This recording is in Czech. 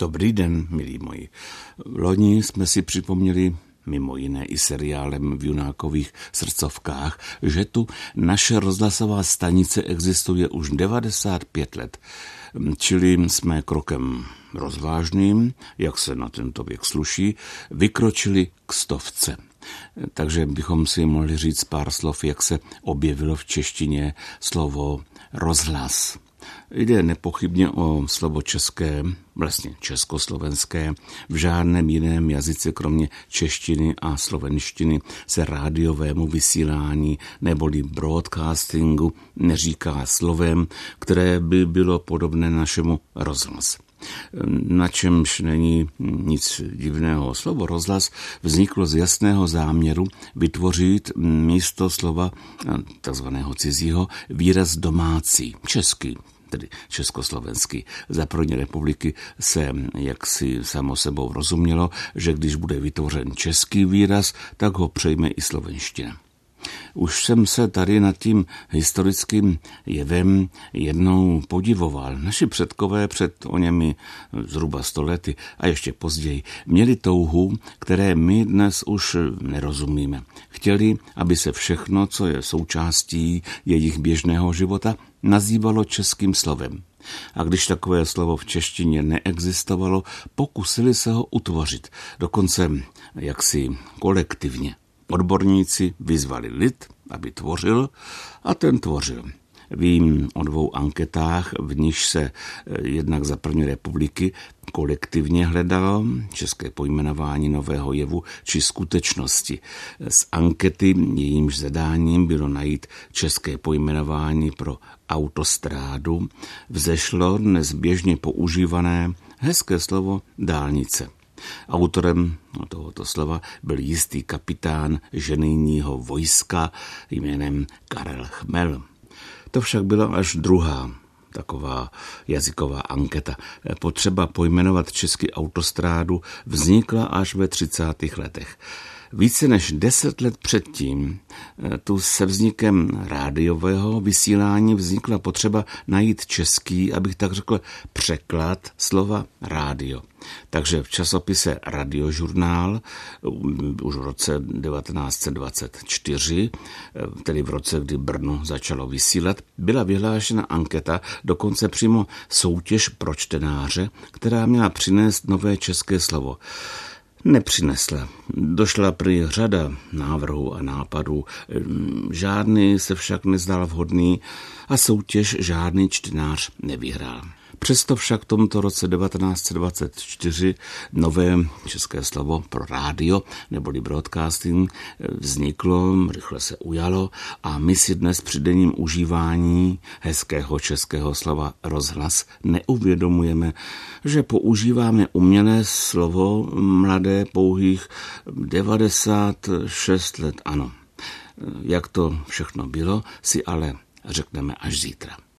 Dobrý den, milí moji. Loni jsme si připomněli mimo jiné i seriálem v Junákových srdcovkách, že tu naše rozhlasová stanice existuje už 95 let. Čili jsme krokem rozvážným, jak se na tento věk sluší, vykročili k stovce. Takže bychom si mohli říct pár slov, jak se objevilo v češtině slovo rozhlas. Jde nepochybně o slovo české, vlastně československé. V žádném jiném jazyce, kromě češtiny a slovenštiny, se rádiovému vysílání neboli broadcastingu neříká slovem, které by bylo podobné našemu rozhlas na čemž není nic divného. Slovo rozhlas vzniklo z jasného záměru vytvořit místo slova takzvaného cizího výraz domácí, český, tedy československý. Za první republiky se jaksi samo sebou rozumělo, že když bude vytvořen český výraz, tak ho přejme i slovenština. Už jsem se tady nad tím historickým jevem jednou podivoval. Naši předkové před o němi zhruba stolety a ještě později měli touhu, které my dnes už nerozumíme. Chtěli, aby se všechno, co je součástí jejich běžného života, nazývalo českým slovem. A když takové slovo v češtině neexistovalo, pokusili se ho utvořit, dokonce jaksi kolektivně. Odborníci vyzvali lid, aby tvořil a ten tvořil. Vím o dvou anketách, v níž se eh, jednak za první republiky kolektivně hledalo české pojmenování nového jevu či skutečnosti. Z ankety jejímž zadáním bylo najít české pojmenování pro autostrádu, vzešlo dnes běžně používané hezké slovo dálnice. Autorem tohoto slova byl jistý kapitán ženijního vojska jménem Karel Chmel. To však byla až druhá taková jazyková anketa. Potřeba pojmenovat český autostrádu vznikla až ve 30. letech. Více než deset let předtím tu se vznikem rádiového vysílání vznikla potřeba najít český, abych tak řekl, překlad slova rádio. Takže v časopise Radiožurnál už v roce 1924, eh, tedy v roce, kdy Brno začalo vysílat, byla vyhlášena anketa, dokonce přímo soutěž pro čtenáře, která měla přinést nové české slovo nepřinesla. Došla prý řada návrhů a nápadů, žádný se však nezdal vhodný a soutěž žádný čtenář nevyhrál. Přesto však v tomto roce 1924 nové české slovo pro rádio neboli broadcasting vzniklo, rychle se ujalo a my si dnes při denním užívání hezkého českého slova rozhlas neuvědomujeme, že používáme umělé slovo mladé pouhých 96 let, ano. Jak to všechno bylo, si ale řekneme až zítra.